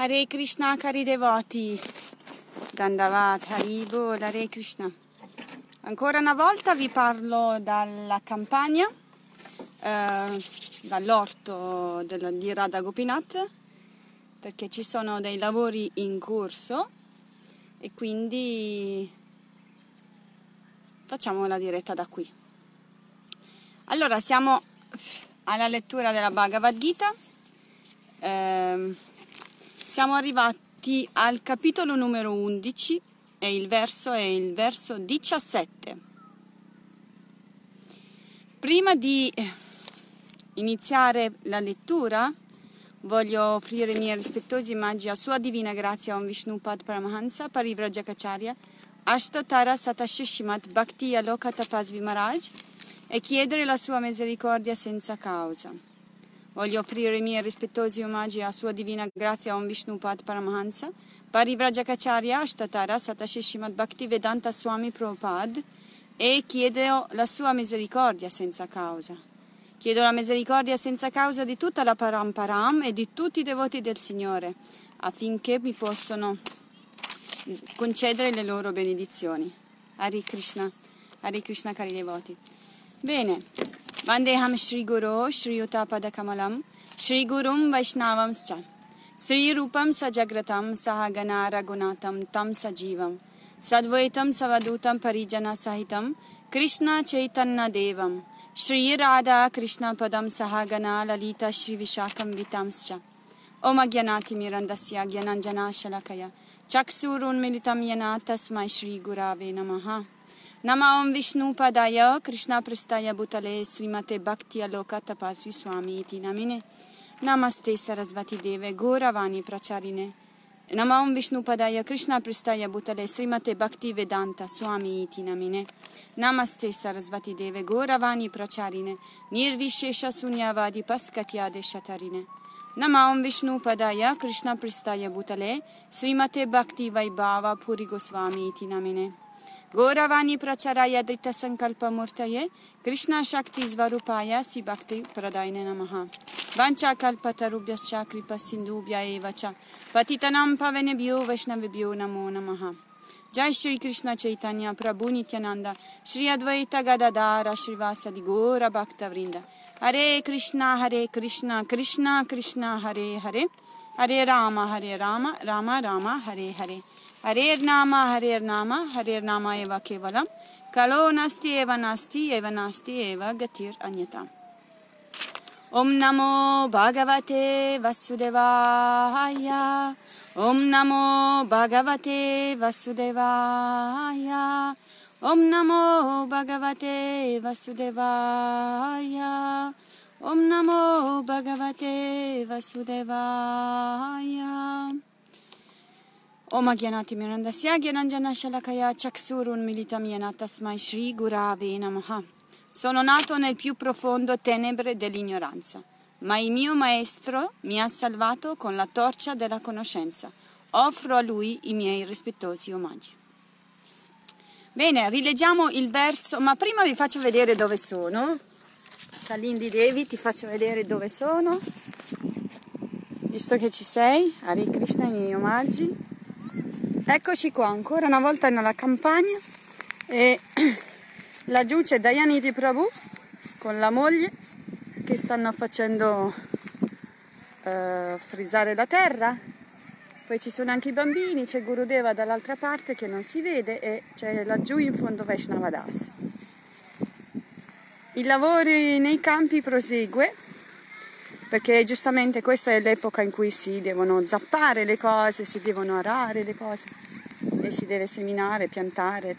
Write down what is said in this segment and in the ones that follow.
Hare Krishna cari devoti, Dandavat, Haribo, Hare Krishna. Ancora una volta vi parlo dalla campagna, eh, dall'orto di Radha Gopinath, perché ci sono dei lavori in corso e quindi facciamo la diretta da qui. Allora, siamo alla lettura della Bhagavad Gita. Eh, siamo arrivati al capitolo numero 11 e il verso è il verso 17. Prima di iniziare la lettura voglio offrire i miei rispettosi omaggi a Sua Divina Grazia Om Vishnupad Paramahansa Parivrajakacharya Ashtatara Satashishimat Bhakti Aloka Tapasvi Maharaj e chiedere la sua misericordia senza causa. Voglio offrire i miei rispettosi omaggi a Sua Divina Grazia Om Vishnupad Paramahansa, Parivrajakacharya Ashtatara Satashishimat Bhakti Vedanta Swami Prabhupada e chiedo la sua misericordia senza causa. Chiedo la misericordia senza causa di tutta la Paramparam e di tutti i devoti del Signore, affinché mi possano concedere le loro benedizioni. Hari Krishna, Hari Krishna cari devoti. Bene, Vandeham Shri Guru Shri Utapada Kamalam Shri Gurum Vaishnavamscha Sri Rupam Sajagratam Sahagana Ragunatam Tam Sajivam Sadvaitam Savadutam Parijana Sahitam Krishna Chaitanya Devam Shri Radha Krishna Padam Sahagana Lalita Shri Vishakam Vitamscha Om Agyanati Mirandasya Gyananjana Shalakaya Chaksurun Militam Yana Tasmai Shri Gurave Namaha ನಮ್ಮ ಓಂ ವಿಷ್ಣು ಪದಾಯ ಕೃಷ್ಣ ಪ್ರಸ್ಥಾಯ ಭೂತಲೆ ಶ್ರೀಮತೆ ಭಕ್ತಿಯ ಲೋಕ ತಪಾಸ್ವಿ ಸ್ವಾಮಿ ಇತಿ ನಮಿನೆ ನಮಸ್ತೆ ಸರಸ್ವತಿ ದೇವೆ ಗೌರವಾಣಿ ಪ್ರಚಾರಿಣೆ ನಮ್ಮ ಓಂ ವಿಷ್ಣು ಪದಾಯ ಕೃಷ್ಣ ಪ್ರಸ್ಥಾಯ ಭೂತಲೆ ಶ್ರೀಮತೆ ಭಕ್ತಿ ವೇದಾಂತ ಸ್ವಾಮಿ ಇತಿ ನಮಿನೆ ನಮಸ್ತೆ ಸರಸ್ವತಿ ದೇವೆ ಗೌರವಾಣಿ ಪ್ರಚಾರಿಣೆ ನಿರ್ವಿಶೇಷ ಶೂನ್ಯವಾದಿ ಪಸ್ಕತ್ಯಾದೆ ಶತರಿಣೆ ನಮ್ಮ ಓಂ ವಿಷ್ಣು ಪದಾಯ ಕೃಷ್ಣ ಪ್ರಸ್ಥಾಯ ಭೂತಲೆ ಶ್ರೀಮತೆ ಭಕ್ತಿ ವೈಭಾವ ಪುರಿ ಗೋಸ್ವಾಮಿ ಇತಿ ನಮಿನೆ Goravani Pracharaya Drita Sankalpa Murtaye Krishna Shakti Svarupaya Si Bhakti Pradaine Namaha Vancha Kalpatarubhyascha Kripa Sindubhya Eva Cha Patitanam Pavenebhyo Vaishnavibhyo Namo Namaha Jai Shri Krishna Chaitanya Prabhu Nityananda. Shri Advaita Gadadara Shrivasadi Gora Bhakta Vrinda. Hare Krishna Hare Krishna Krishna Krishna Hare Hare हरेर्नाम हरेर्नाम हरेर्नाम एव केवलम कलो नास्ति एव नास्ति एव नास्ति एव गतिर् अन्यताम्। ॐ नमो भगवते वसुदेवाय। ॐ नमो भगवते वसुदेवाय। ॐ नमो भगवते वसुदेवाय। ॐ नमो भगवते वसुदेवाय। Om Agyanati Mirandasya Gyananjana Shalakaya Chaksurun Militam Yanatasmai Shri Gurave Namaha. Sono nato nel più profondo tenebre dell'ignoranza, ma il mio maestro mi ha salvato con la torcia della conoscenza. Offro a lui i miei rispettosi omaggi. Bene, rileggiamo il verso, ma prima vi faccio vedere dove sono. Kalindi Devi, ti faccio vedere dove sono. Visto che ci sei, Hare Krishna, i miei omaggi. Eccoci qua, ancora una volta nella campagna e laggiù c'è Dayaniti Prabhu con la moglie che stanno facendo uh, frisare la terra. Poi ci sono anche i bambini, c'è Gurudeva dall'altra parte che non si vede e c'è laggiù in fondo Vaishnavadas. Il lavoro nei campi prosegue perché giustamente questa è l'epoca in cui si devono zappare le cose, si devono arare le cose e si deve seminare, piantare,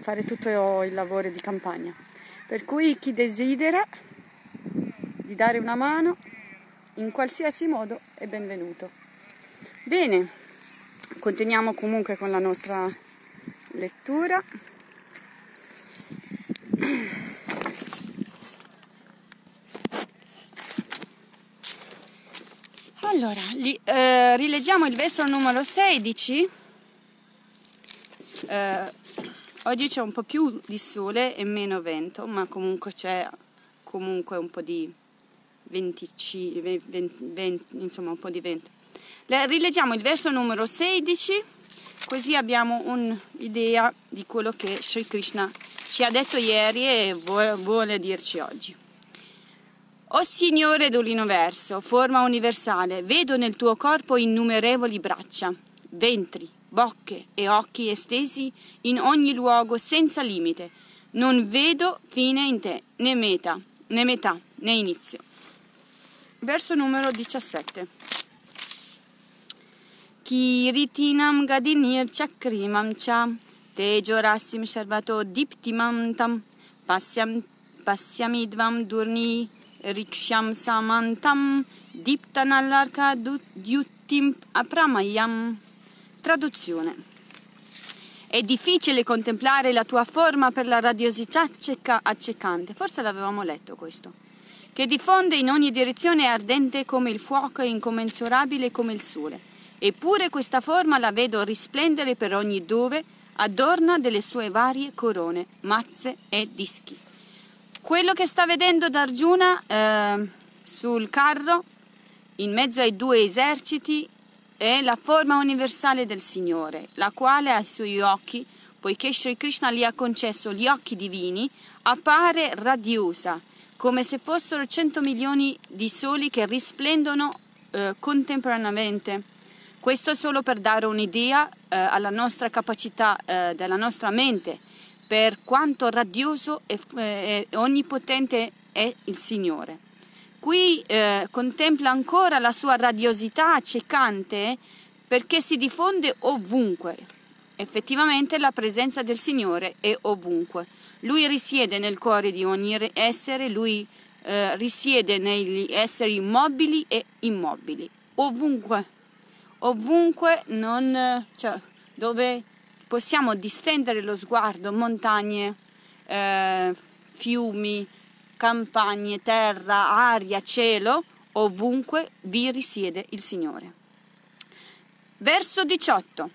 fare tutto il lavoro di campagna. Per cui chi desidera di dare una mano in qualsiasi modo è benvenuto. Bene, continuiamo comunque con la nostra lettura. Allora, li, eh, rileggiamo il verso numero 16. Eh, oggi c'è un po' più di sole e meno vento, ma comunque c'è comunque un po' di 20, 20, 20, insomma un po' di vento. Le, rileggiamo il verso numero 16, così abbiamo un'idea di quello che Sri Krishna ci ha detto ieri e vuole, vuole dirci oggi. O Signore dell'universo, forma universale, vedo nel tuo corpo innumerevoli braccia, ventri, bocche e occhi estesi in ogni luogo senza limite. Non vedo fine in te, né meta, né metà, né inizio. Verso numero 17. Kiritinam gadinir chakrimam cha tejorasim sharvato diptimam tam pasyam pasyamidvam durni riksham samantam diptanallarka dyuttim apramayam. Traduzione. È difficile contemplare la tua forma per la radiosità accecante. Forse l'avevamo letto questo. Che diffonde in ogni direzione ardente come il fuoco e incommensurabile come il sole. Eppure questa forma la vedo risplendere per ogni dove, adorna delle sue varie corone, mazze e dischi. Quello che sta vedendo Darjuna eh, sul carro, in mezzo ai due eserciti, è la forma universale del Signore, la quale ai suoi occhi, poiché Sri Krishna gli ha concesso gli occhi divini, appare radiosa, come se fossero cento milioni di soli che risplendono eh, contemporaneamente. Questo solo per dare un'idea eh, alla nostra capacità eh, della nostra mente per quanto radioso e, e onnipotente è il Signore. Qui eh, contempla ancora la sua radiosità accecante perché si diffonde ovunque. Effettivamente la presenza del Signore è ovunque. Lui risiede nel cuore di ogni essere, lui eh, risiede negli esseri mobili e immobili, ovunque, ovunque non, cioè, dove possiamo distendere lo sguardo, montagne, eh, fiumi, campagne, terra, aria, cielo, ovunque vi risiede il Signore. Verso 18.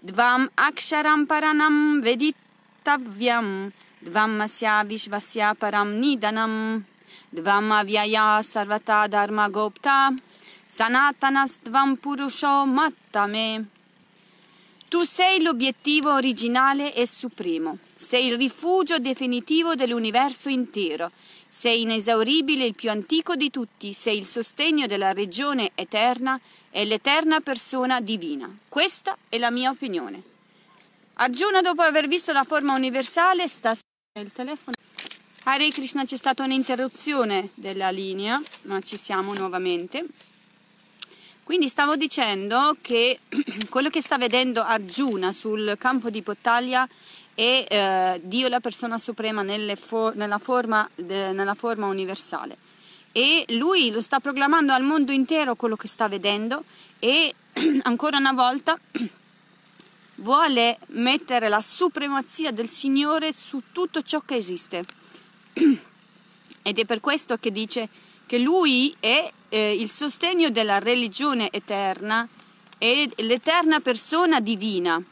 Dvam aksharam paranam vedittavyam, dvam asya vishvasya param nidanam, dvam avyaya sarvata dharma gopta, sanatanas dvam purusho mattame. Tu sei l'obiettivo originale e supremo, sei il rifugio definitivo dell'universo intero, sei inesauribile il più antico di tutti, sei il sostegno della regione eterna e l'eterna persona divina. Questa è la mia opinione. Arjuna, dopo aver visto la forma universale, sta nel telefono. Hare Krishna c'è stata un'interruzione della linea, ma ci siamo nuovamente. Quindi stavo dicendo che quello che sta vedendo Arjuna sul campo di battaglia è eh, Dio la persona suprema for- nella, forma, de- nella forma universale. E lui lo sta proclamando al mondo intero quello che sta vedendo e ancora una volta vuole mettere la supremazia del Signore su tutto ciò che esiste. Ed è per questo che dice che lui è eh, il sostegno della religione eterna e l'eterna persona divina.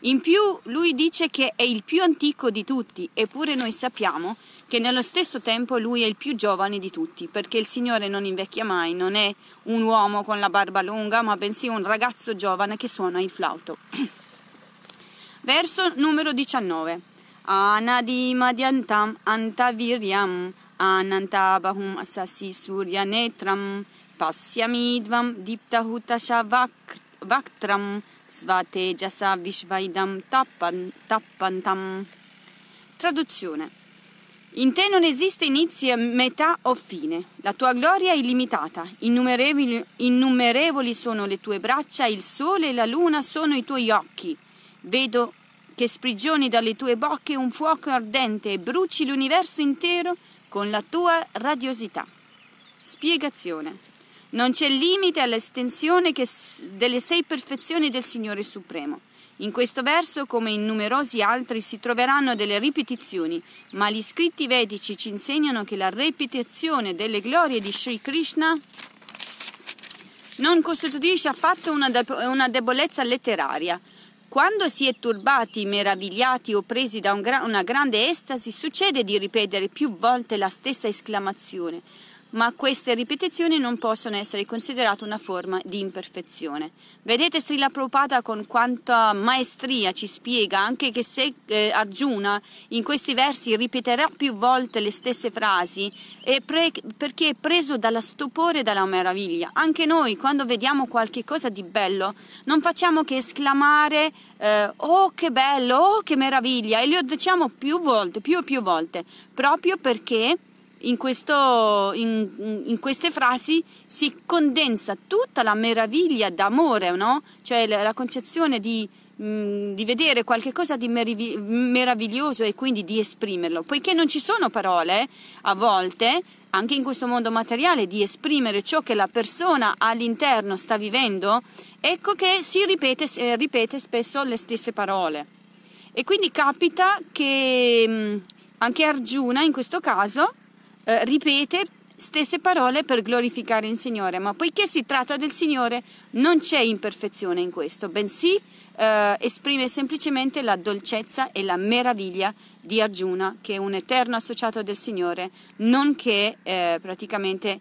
In più lui dice che è il più antico di tutti, eppure noi sappiamo che nello stesso tempo lui è il più giovane di tutti, perché il Signore non invecchia mai, non è un uomo con la barba lunga, ma bensì un ragazzo giovane che suona il flauto. Verso numero 19. Anadi madyantam antaviryam anantabahum asasi suryanetram pasyamidvam diptahutasha vaktram svatejasa vishvaidam tappan, tappantam. Traduzione. In te non esiste inizio, metà o fine. La tua gloria è illimitata. Innumerevoli, innumerevoli sono le tue braccia, il sole e la luna sono i tuoi occhi. Vedo che sprigioni dalle tue bocche un fuoco ardente e bruci l'universo intero con la tua radiosità. Spiegazione. Non c'è limite all'estensione delle sei perfezioni del Signore Supremo. In questo verso, come in numerosi altri, si troveranno delle ripetizioni, ma gli scritti vedici ci insegnano che la ripetizione delle glorie di Sri Krishna non costituisce affatto una, de- una debolezza letteraria, quando si è turbati, meravigliati o presi da un gra- una grande estasi, succede di ripetere più volte la stessa esclamazione, ma queste ripetizioni non possono essere considerate una forma di imperfezione. Vedete Srila Prabhupada con quanta maestria ci spiega anche che se eh, Arjuna in questi versi ripeterà più volte le stesse frasi è pre- perché è preso dalla stupore e dalla meraviglia. Anche noi quando vediamo qualche cosa di bello non facciamo che esclamare eh, oh che bello, oh che meraviglia e lo diciamo più volte, più e più volte, proprio perché in, questo, in, in, queste frasi si condensa tutta la meraviglia d'amore, no? cioè la, la concezione di, mh, mm, di, vedere qualcosa di merav- meraviglioso e quindi di esprimerlo. Poiché non ci sono parole, a volte, anche in questo mondo materiale, di esprimere ciò che la persona all'interno sta vivendo, ecco che si ripete, eh, ripete spesso le stesse parole. E quindi capita che mh, mm, anche Arjuna in questo caso eh, ripete stesse parole per glorificare il Signore, ma poiché si tratta del Signore non c'è imperfezione in questo, bensì eh, esprime semplicemente la dolcezza e la meraviglia di Arjuna, che è un eterno associato del Signore, nonché eh, praticamente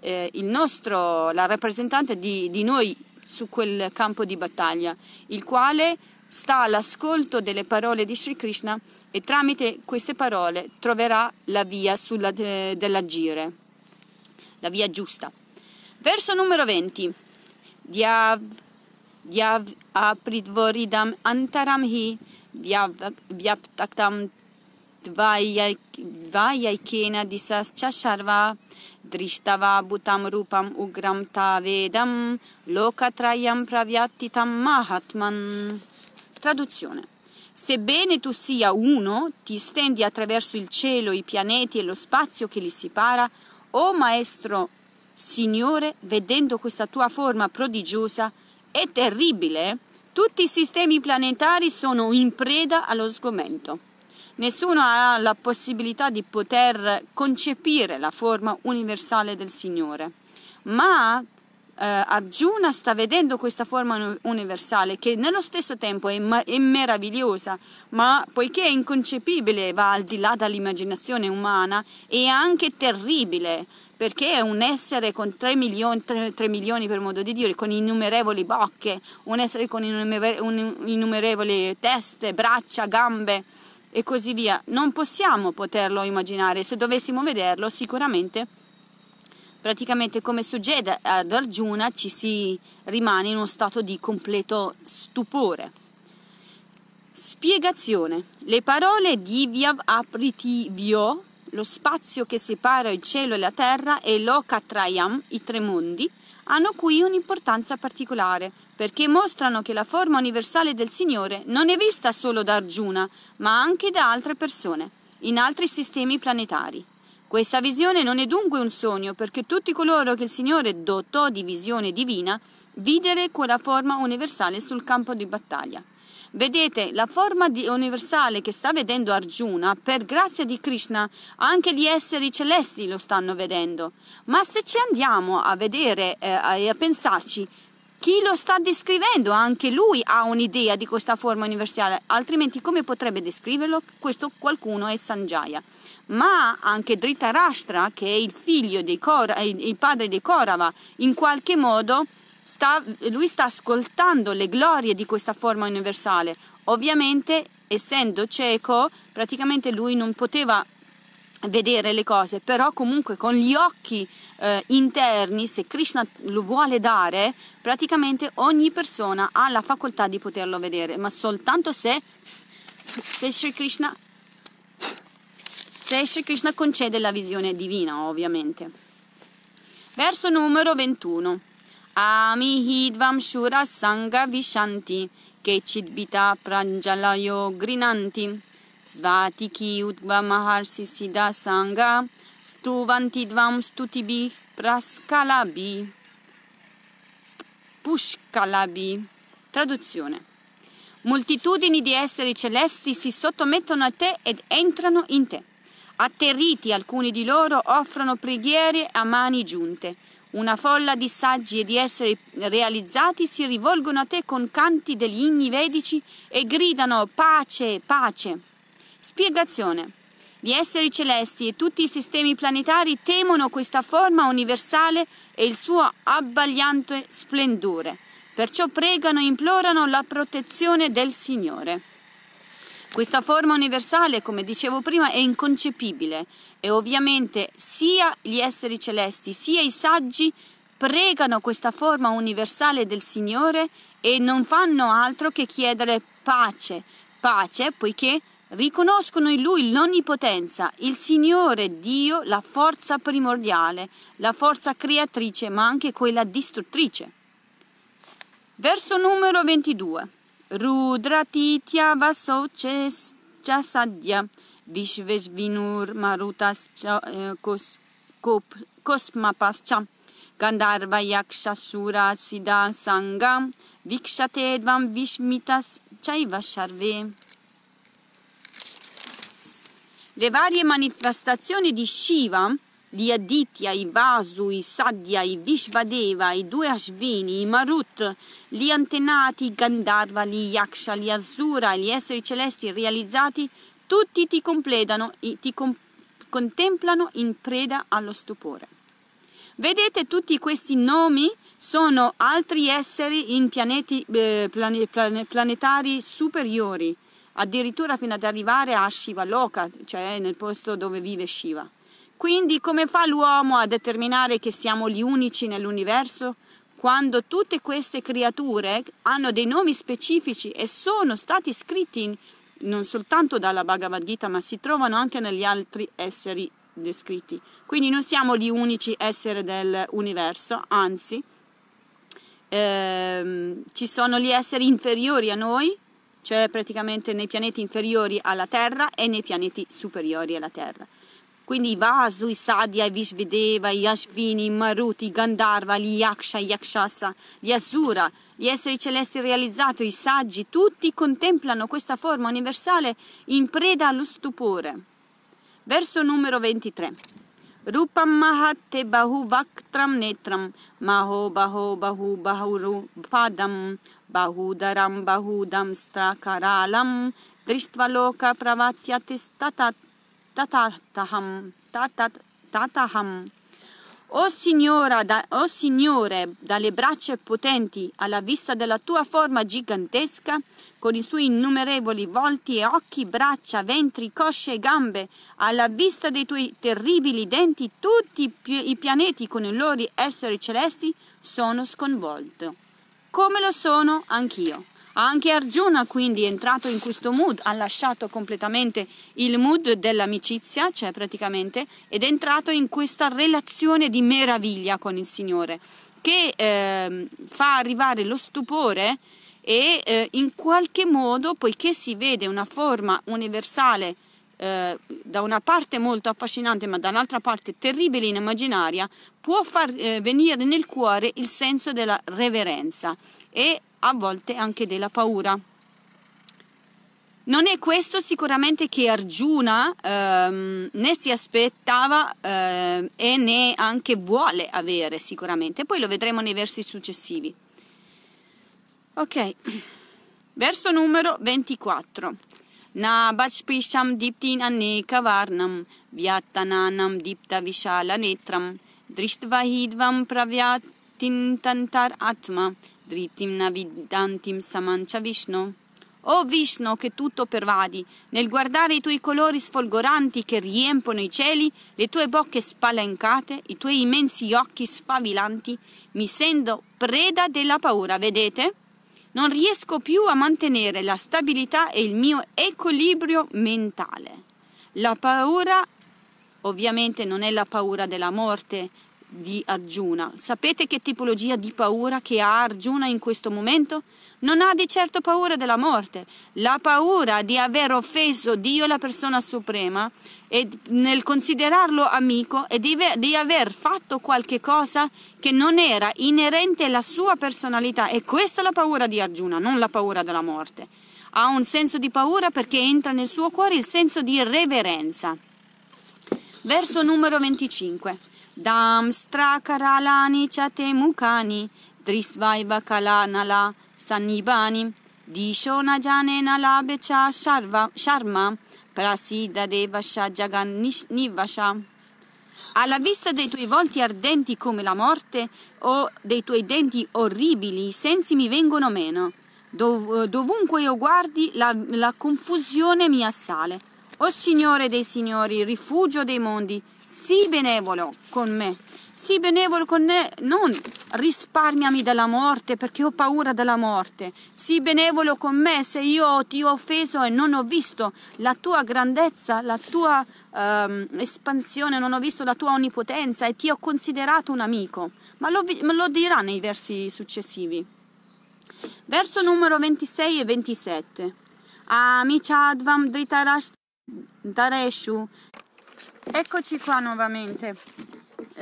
eh, il nostro, la rappresentante di, di noi su quel campo di battaglia, il quale sta all'ascolto delle parole di Sri Krishna e tramite queste parole troverà la via sulla, de, dell'agire, la via giusta. Verso numero 20. Diav, diav apridvoridam antaram hi vyaptaktam dvayaikena disascha sharva drishtava butam rupam ugram tavedam lokatrayam pravyattitam mahatman. Traduzione. Sebbene tu sia uno, ti stendi attraverso il cielo, i pianeti e lo spazio che li separa, o Maestro Signore, vedendo questa tua forma prodigiosa, è terribile. Tutti i sistemi planetari sono in preda allo sgomento. Nessuno ha la possibilità di poter concepire la forma universale del Signore. Ma eh, Arjuna sta vedendo questa forma universale che nello stesso tempo è, ma- è, meravigliosa, ma poiché è inconcepibile, va al di là dall'immaginazione umana, è anche terribile perché è un essere con 3 milioni, 3, 3 milioni per modo di dire, con innumerevoli bocche, un essere con innumerevoli teste, braccia, gambe e così via. Non possiamo poterlo immaginare, se dovessimo vederlo sicuramente praticamente come succede ad Arjuna ci si rimane in uno stato di completo stupore. Spiegazione. Le parole Divyav Apritivyo, lo spazio che separa il cielo e la terra, e Lokatrayam, i tre mondi, hanno qui un'importanza particolare, perché mostrano che la forma universale del Signore non è vista solo da Arjuna, ma anche da altre persone, in altri sistemi planetari. Questa visione non è dunque un sogno, perché tutti coloro che il Signore dotò di visione divina videro quella forma universale sul campo di battaglia. Vedete, la forma universale che sta vedendo Arjuna, per grazia di Krishna, anche gli esseri celesti lo stanno vedendo. Ma se ci andiamo a vedere e eh, a pensarci, chi lo sta descrivendo anche lui ha un'idea di questa forma universale, altrimenti come potrebbe descriverlo? Questo qualcuno è Sanjaya ma anche Dhritarashtra, che è il figlio di Kora, il padre di Korava, in qualche modo sta, lui sta ascoltando le glorie di questa forma universale. Ovviamente, essendo cieco, praticamente lui non poteva vedere le cose, però comunque con gli occhi eh, interni, se Krishna lo vuole dare, praticamente ogni persona ha la facoltà di poterlo vedere, ma soltanto se, se Sri Krishna se Sri Krishna concede la visione divina, ovviamente. Verso numero 21. Amihidvam shura sangha vishanti kechidbita pranjalayo grinanti svatiki udva maharsi siddha sangha stuvanti dvam stutibi praskalabi pushkalabi. Traduzione. Moltitudini di esseri celesti si sottomettono a te ed entrano in te. Atterriti alcuni di loro offrono preghiere a mani giunte. Una folla di saggi e di esseri realizzati si rivolgono a te con canti degli inni vedici e gridano pace, pace. Spiegazione. Gli esseri celesti e tutti i sistemi planetari temono questa forma universale e il suo abbagliante splendore. Perciò pregano e implorano la protezione del Signore. Questa forma universale, come dicevo prima, è inconcepibile e ovviamente sia gli esseri celesti sia i saggi pregano questa forma universale del Signore e non fanno altro che chiedere pace, pace poiché riconoscono in Lui l'onnipotenza, il Signore Dio, la forza primordiale, la forza creatrice ma anche quella distruttrice. Verso numero 22. Rudratitya vasoches jasadya vishveshvinur marutas kosmapascha gandharva yaksha sura sida sangam vikshate dvam vishmitas chaiva sharve. Le varie manifestazioni di Shiva gli Aditya, i Vasu, i Sadhya, i Vishvadeva, i due Ashvini, i Marut, gli antenati, i Gandharva, gli Yaksha, gli Asura, gli esseri celesti realizzati, tutti ti completano, ti com- contemplano in preda allo stupore. Vedete tutti questi nomi sono altri esseri in pianeti eh, plane, plane, planetari superiori, addirittura fino ad arrivare a Shiva Loka, cioè nel posto dove vive Shiva. Quindi come fa l'uomo a determinare che siamo gli unici nell'universo? Quando tutte queste creature hanno dei nomi specifici e sono stati scritti non soltanto dalla Bhagavad Gita, ma si trovano anche negli altri esseri descritti. Quindi non siamo gli unici esseri dell'universo, anzi, ehm, ci sono gli esseri inferiori a noi, cioè praticamente nei pianeti inferiori alla Terra e nei pianeti superiori alla Terra. Quindi i Vasu, i Sadhya, i Vishvedeva, i Ashvini, i Maruti, i Gandharva, gli Yaksha, i Yakshasa, gli Asura, gli esseri celesti realizzati, i saggi, tutti contemplano questa forma universale in preda allo stupore. Verso numero 23. Rupam Mahatte Bahu Vaktram Netram Maho Baho Bahu Bahuru Padam Bahudaram Bahudam Strakaralam Dristvaloka Pravatyatis tatataham, tatat, tataham. O, signora, da, o Signore, dalle braccia potenti, alla vista della tua forma gigantesca, con i suoi innumerevoli volti e occhi, braccia, ventri, cosce e gambe, alla vista dei tuoi terribili denti, tutti i pianeti con i loro esseri celesti sono sconvolto. Come lo sono anch'io. Anche Arjuna quindi è entrato in questo mood, ha lasciato completamente il mood dell'amicizia, cioè praticamente, ed è entrato in questa relazione di meraviglia con il Signore, che eh, fa arrivare lo stupore e eh, in qualche modo, poiché si vede una forma universale eh, da una parte molto affascinante ma dall'altra parte terribile e immaginaria, può far eh, venire nel cuore il senso della reverenza e a volte anche della paura. Non è questo sicuramente che Arjuna ehm, né si aspettava eh, e né anche vuole avere sicuramente, poi lo vedremo nei versi successivi. Ok, verso numero 24. Varnam vyattananam dipta vishala netram dristvahidvam pravyatintantar atma Dritim navidantim samancha Vishnu. O Vishnu che tutto pervadi, nel guardare i tuoi colori sfolgoranti che riempono i cieli, le tue bocche spalancate, i tuoi immensi occhi sfavilanti, mi sento preda della paura, vedete? Non riesco più a mantenere la stabilità e il mio equilibrio mentale. La paura ovviamente non è la paura della morte, di Arjuna. Sapete che tipologia di paura che ha Arjuna in questo momento? Non ha di certo paura della morte. La paura di aver offeso Dio, la persona suprema, e nel considerarlo amico e di, di aver fatto qualche cosa che non era inerente alla sua personalità. E questa è la paura di Arjuna, non la paura della morte. Ha un senso di paura perché entra nel suo cuore il senso di reverenza. Verso numero 25. Dam stra karalani chate mukani drisvaiva kalanala Sannibani, Dishonajanena Labecha Sharva, Sharma, Prasida Devasha Jagan Nivasha. Alla vista dei tuoi volti ardenti come la morte o dei tuoi denti orribili, i sensi mi vengono meno. Dov- dovunque io guardi, la, la confusione mi assale. O Signore dei Signori, rifugio dei mondi, sii benevolo con me. Sii benevolo con me, non risparmiami dalla morte perché ho paura della morte. Sii benevolo con me se io ti ho offeso e non ho visto la tua grandezza, la tua um, espansione, non ho visto la tua onnipotenza e ti ho considerato un amico. Ma lo, me lo dirà nei versi successivi. Verso numero 26 e 27. Amichadvam dritarash dareshu. Eccoci qua nuovamente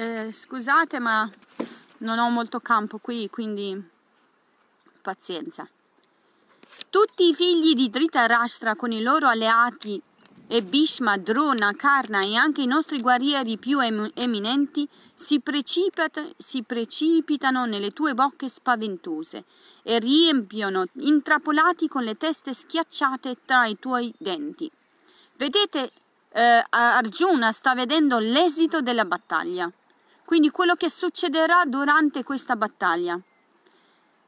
eh, scusate ma non ho molto campo qui, quindi pazienza. Tutti i figli di Dhritarashtra con i loro alleati e Bhishma, Drona, Karna e anche i nostri guerrieri più em- eminenti si, precipita- si precipitano nelle tue bocche spaventose e riempiono intrappolati con le teste schiacciate tra i tuoi denti. Vedete, eh, Arjuna sta vedendo l'esito della battaglia quindi quello che succederà durante questa battaglia.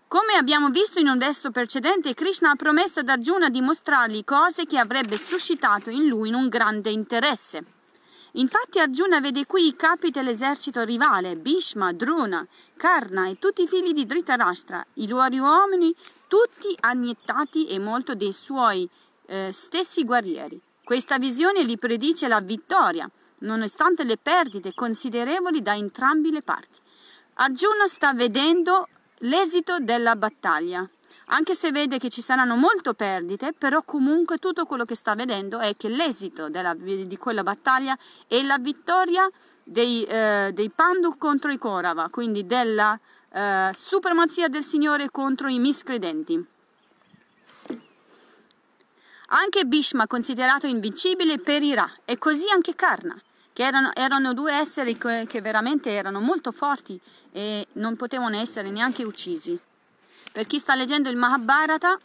Come abbiamo visto in un verso precedente, Krishna ha promesso ad Arjuna di mostrargli cose che avrebbe suscitato in lui un grande interesse. Infatti Arjuna vede qui i capi dell'esercito rivale, Bhishma, Drona, Karna e tutti i figli di Dhritarashtra, i loro uomini, tutti anniettati e molto dei suoi eh, stessi guerrieri. Questa visione gli predice la vittoria, nonostante le perdite considerevoli da entrambi le parti. Arjuna sta vedendo l'esito della battaglia. Anche se vede che ci saranno molte perdite, però comunque tutto quello che sta vedendo è che l'esito della, di quella battaglia è la vittoria dei, eh, dei Pandu contro i Korava, quindi della eh, supremazia del Signore contro i miscredenti. Anche Bhishma, considerato invincibile, perirà, e così anche Karna che erano, erano due esseri che, che veramente erano molto forti e non potevano essere neanche uccisi. Per chi sta leggendo il Mahabharata,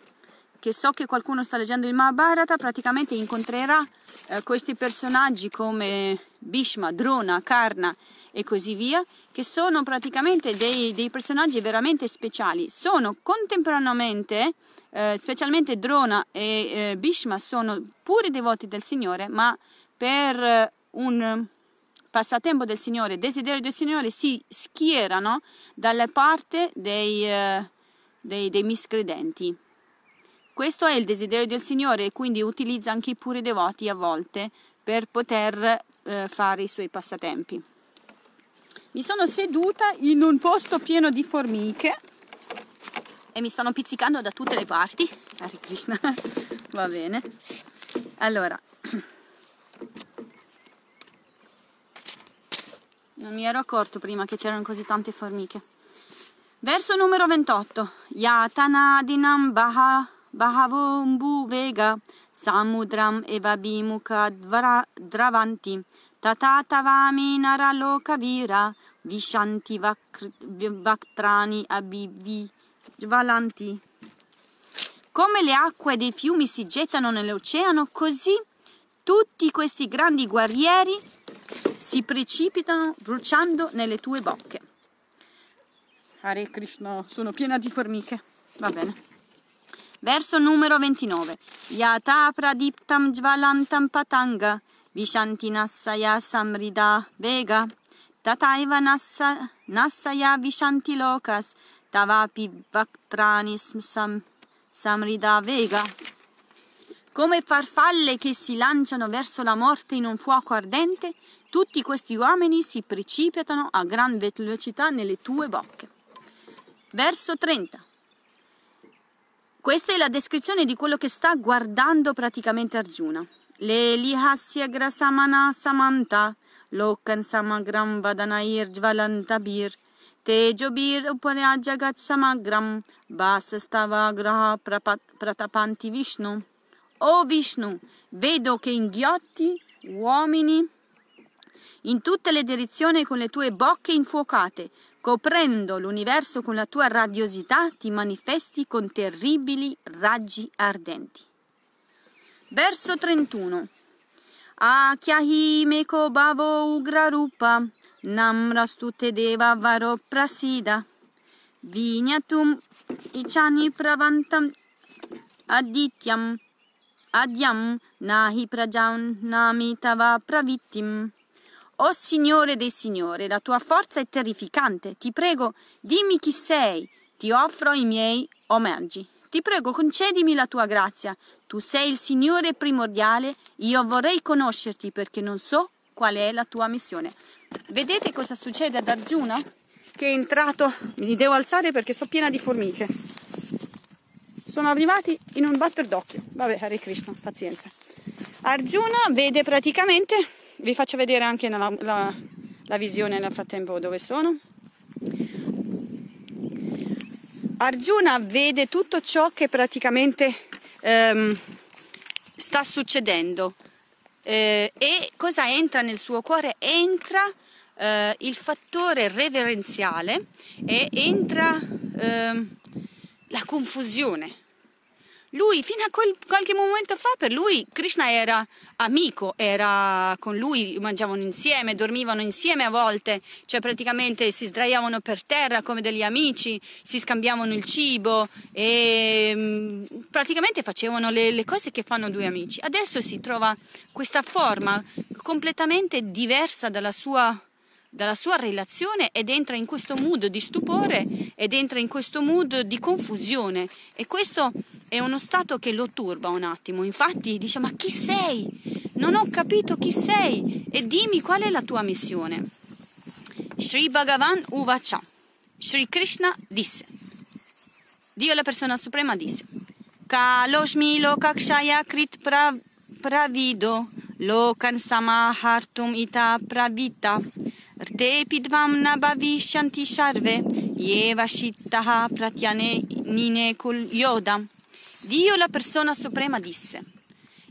che so che qualcuno sta leggendo il Mahabharata, praticamente incontrerà eh, questi personaggi come Bhishma, Drona, Karna e così via, che sono praticamente dei, dei personaggi veramente speciali. Sono contemporaneamente, eh, specialmente Drona e eh, Bhishma, sono puri devoti del Signore, ma per un passatempo del Signore, desiderio del Signore, si schierano dalle parte dei, eh, dei, dei miscredenti. Questo è il desiderio del Signore e quindi utilizza anche i puri devoti a volte per poter eh, fare i suoi passatempi. Mi sono seduta in un posto pieno di formiche e mi stanno pizzicando da tutte le parti. Hare Krishna, va bene. Allora, Non mi ero accorto prima che c'erano così tante formiche. Verso numero 28. Yatanadinam baha, bahavombu vega samudram eva bimuka dravanti tatatavami naraloka vira vishanti vaktrani abivi valanti. Come le acque dei fiumi si gettano nell'oceano, così tutti questi grandi guerrieri si precipitano bruciando nelle tue bocche. Hare Krishna, sono piena di formiche. Va bene. Verso numero 29. Yata pradiptam jvalantam patanga vishanti nassaya samrida vega tataiva nassa, nassaya vishanti lokas tavapi vaktrani sam, samrida vega come farfalle che si lanciano verso la morte in un fuoco ardente, tutti questi uomini si precipitano a gran velocità nelle tue bocche. Verso 30. Questa è la descrizione di quello che sta guardando praticamente Arjuna. Le lihasya grasamana samanta lokan samagram vadanair jvalantabir tejobir uparyajagat samagram vasastava graha pratapanti vishnu. O Vishnu, vedo che inghiotti uomini in tutte le direzioni con le tue bocche infuocate, coprendo l'universo con la tua radiosità, ti manifesti con terribili raggi ardenti. Verso 31. Akyahi meko bhavo ugra rupa namrastute deva varo prasida vinyatum ichani pravantam adityam adyam nahi prajan nami tava pravittim Oh Signore dei Signori, la tua forza è terrificante. Ti prego, dimmi chi sei. Ti offro i miei omaggi. Ti prego, concedimi la tua grazia. Tu sei il Signore primordiale. Io vorrei conoscerti perché non so qual è la tua missione. Vedete cosa succede ad Arjuna? Che è entrato, mi devo alzare perché sono piena di formiche. Sono arrivati in un batter d'occhio. Vabbè, Hare Krishna, pazienza. Arjuna vede praticamente vi faccio vedere anche la, la, la visione nel frattempo dove sono. Arjuna vede tutto ciò che praticamente ehm, sta succedendo eh, e cosa entra nel suo cuore? Entra eh, il fattore reverenziale e entra eh, la confusione lui fino a quel, qualche momento fa per lui Krishna era amico, era con lui, mangiavano insieme, dormivano insieme a volte, cioè praticamente si sdraiavano per terra come degli amici, si scambiavano il cibo e mm, praticamente facevano le, le cose che fanno due amici. Adesso si trova questa forma completamente diversa dalla sua dalla sua relazione ed entra in questo mood di stupore ed entra in questo mood di confusione. E questo è uno stato che lo turba un attimo. Infatti dice ma chi sei? non ho capito chi sei e dimmi qual è la tua missione. Sri Bhagavan Uvacha. Sri Krishna disse. Dio la persona suprema disse. Kaloshmi lokakshaya krit pravido. Lokan samahartum ita pravita Rtepidvam nabhavishanti sharve yeva shittaha pratyane nine kul yoda. Dio, la persona suprema, disse: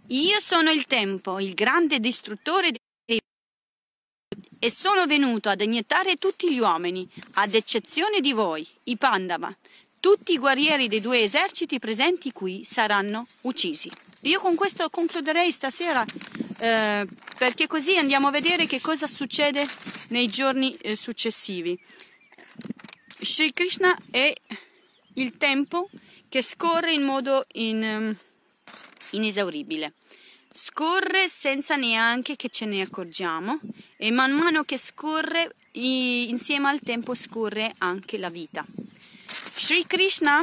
Io sono il tempo, il grande distruttore dei e sono venuto ad iniettare tutti gli uomini, ad eccezione di voi, i Pandava. Tutti i guerrieri dei due eserciti presenti qui saranno uccisi. Io con questo concluderei stasera eh, perché così andiamo a vedere che cosa succede nei giorni eh, successivi. Sri Krishna è il tempo che scorre in modo in, um, inesauribile. Scorre senza neanche che ce ne accorgiamo e man mano che scorre i, insieme al tempo scorre anche la vita. Sri Krishna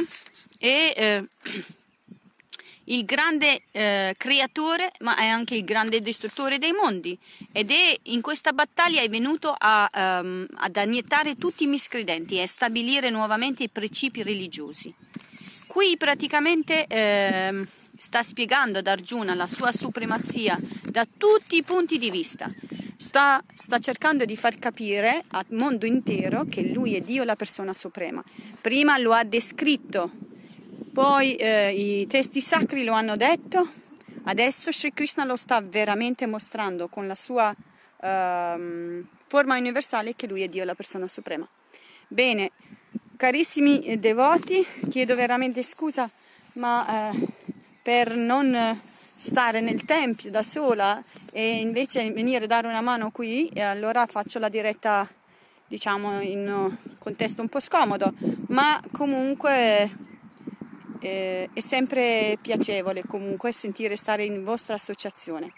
è eh, il grande eh, creatore, ma è anche il grande distruttore dei mondi. Ed è in questa battaglia è venuto a, um, ad anniettare tutti i miscredenti e stabilire nuovamente i principi religiosi. Qui praticamente eh, sta spiegando ad Arjuna la sua supremazia da tutti i punti di vista. Sta, sta, cercando di far capire al mondo intero che lui è Dio, la persona suprema. Prima lo ha descritto poi eh, i testi sacri lo hanno detto, adesso Sri Krishna lo sta veramente mostrando con la sua uh, forma universale che lui è Dio, la persona suprema. Bene, carissimi devoti, chiedo veramente scusa, ma eh, per non stare nel tempio da sola e invece venire a dare una mano qui, e allora faccio la diretta diciamo in un contesto un po' scomodo, ma comunque eh, è sempre piacevole comunque sentire stare in vostra associazione.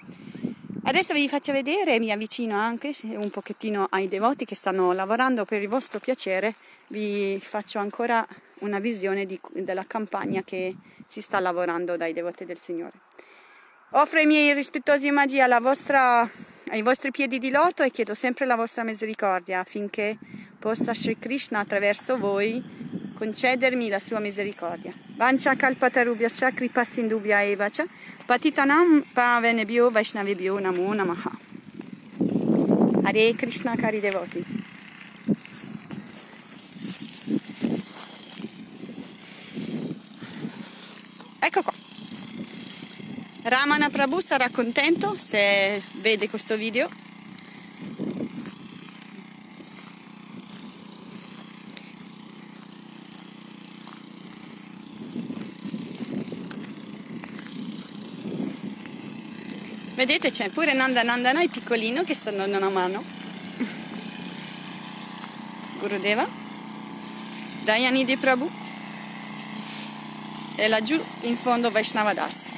Adesso vi faccio vedere, mi avvicino anche un pochettino ai devoti che stanno lavorando per il vostro piacere, vi faccio ancora una visione di, della campagna che si sta lavorando dai devoti del Signore. Offro i miei rispettosi omaggi ai vostri piedi di loto e chiedo sempre la vostra misericordia affinché possa Sri Krishna attraverso voi concedermi la sua misericordia. Vancha kalpatarubhya shakri passindubhya evacha patitanam pavenebhyo vaishnavibhyo namo namaha. Hare Krishna cari devoti. Ecco qua. Ramana Prabhu sarà contento se vede questo video Vedete c'è pure Nanda Nandana, il piccolino, che sta dando una mano. Gurudeva. Dayanidi Prabhu. E laggiù in fondo Vaishnava Das.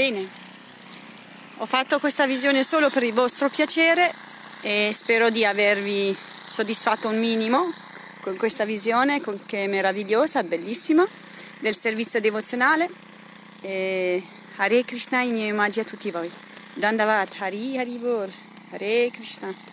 Bene, ho fatto questa visione solo per il vostro piacere e spero di avervi soddisfatto un minimo con questa visione che è meravigliosa, bellissima, del servizio devozionale. E Hare Krishna, i miei omaggi a tutti voi. Dandavat, Hari Hari Bol, Hare Krishna.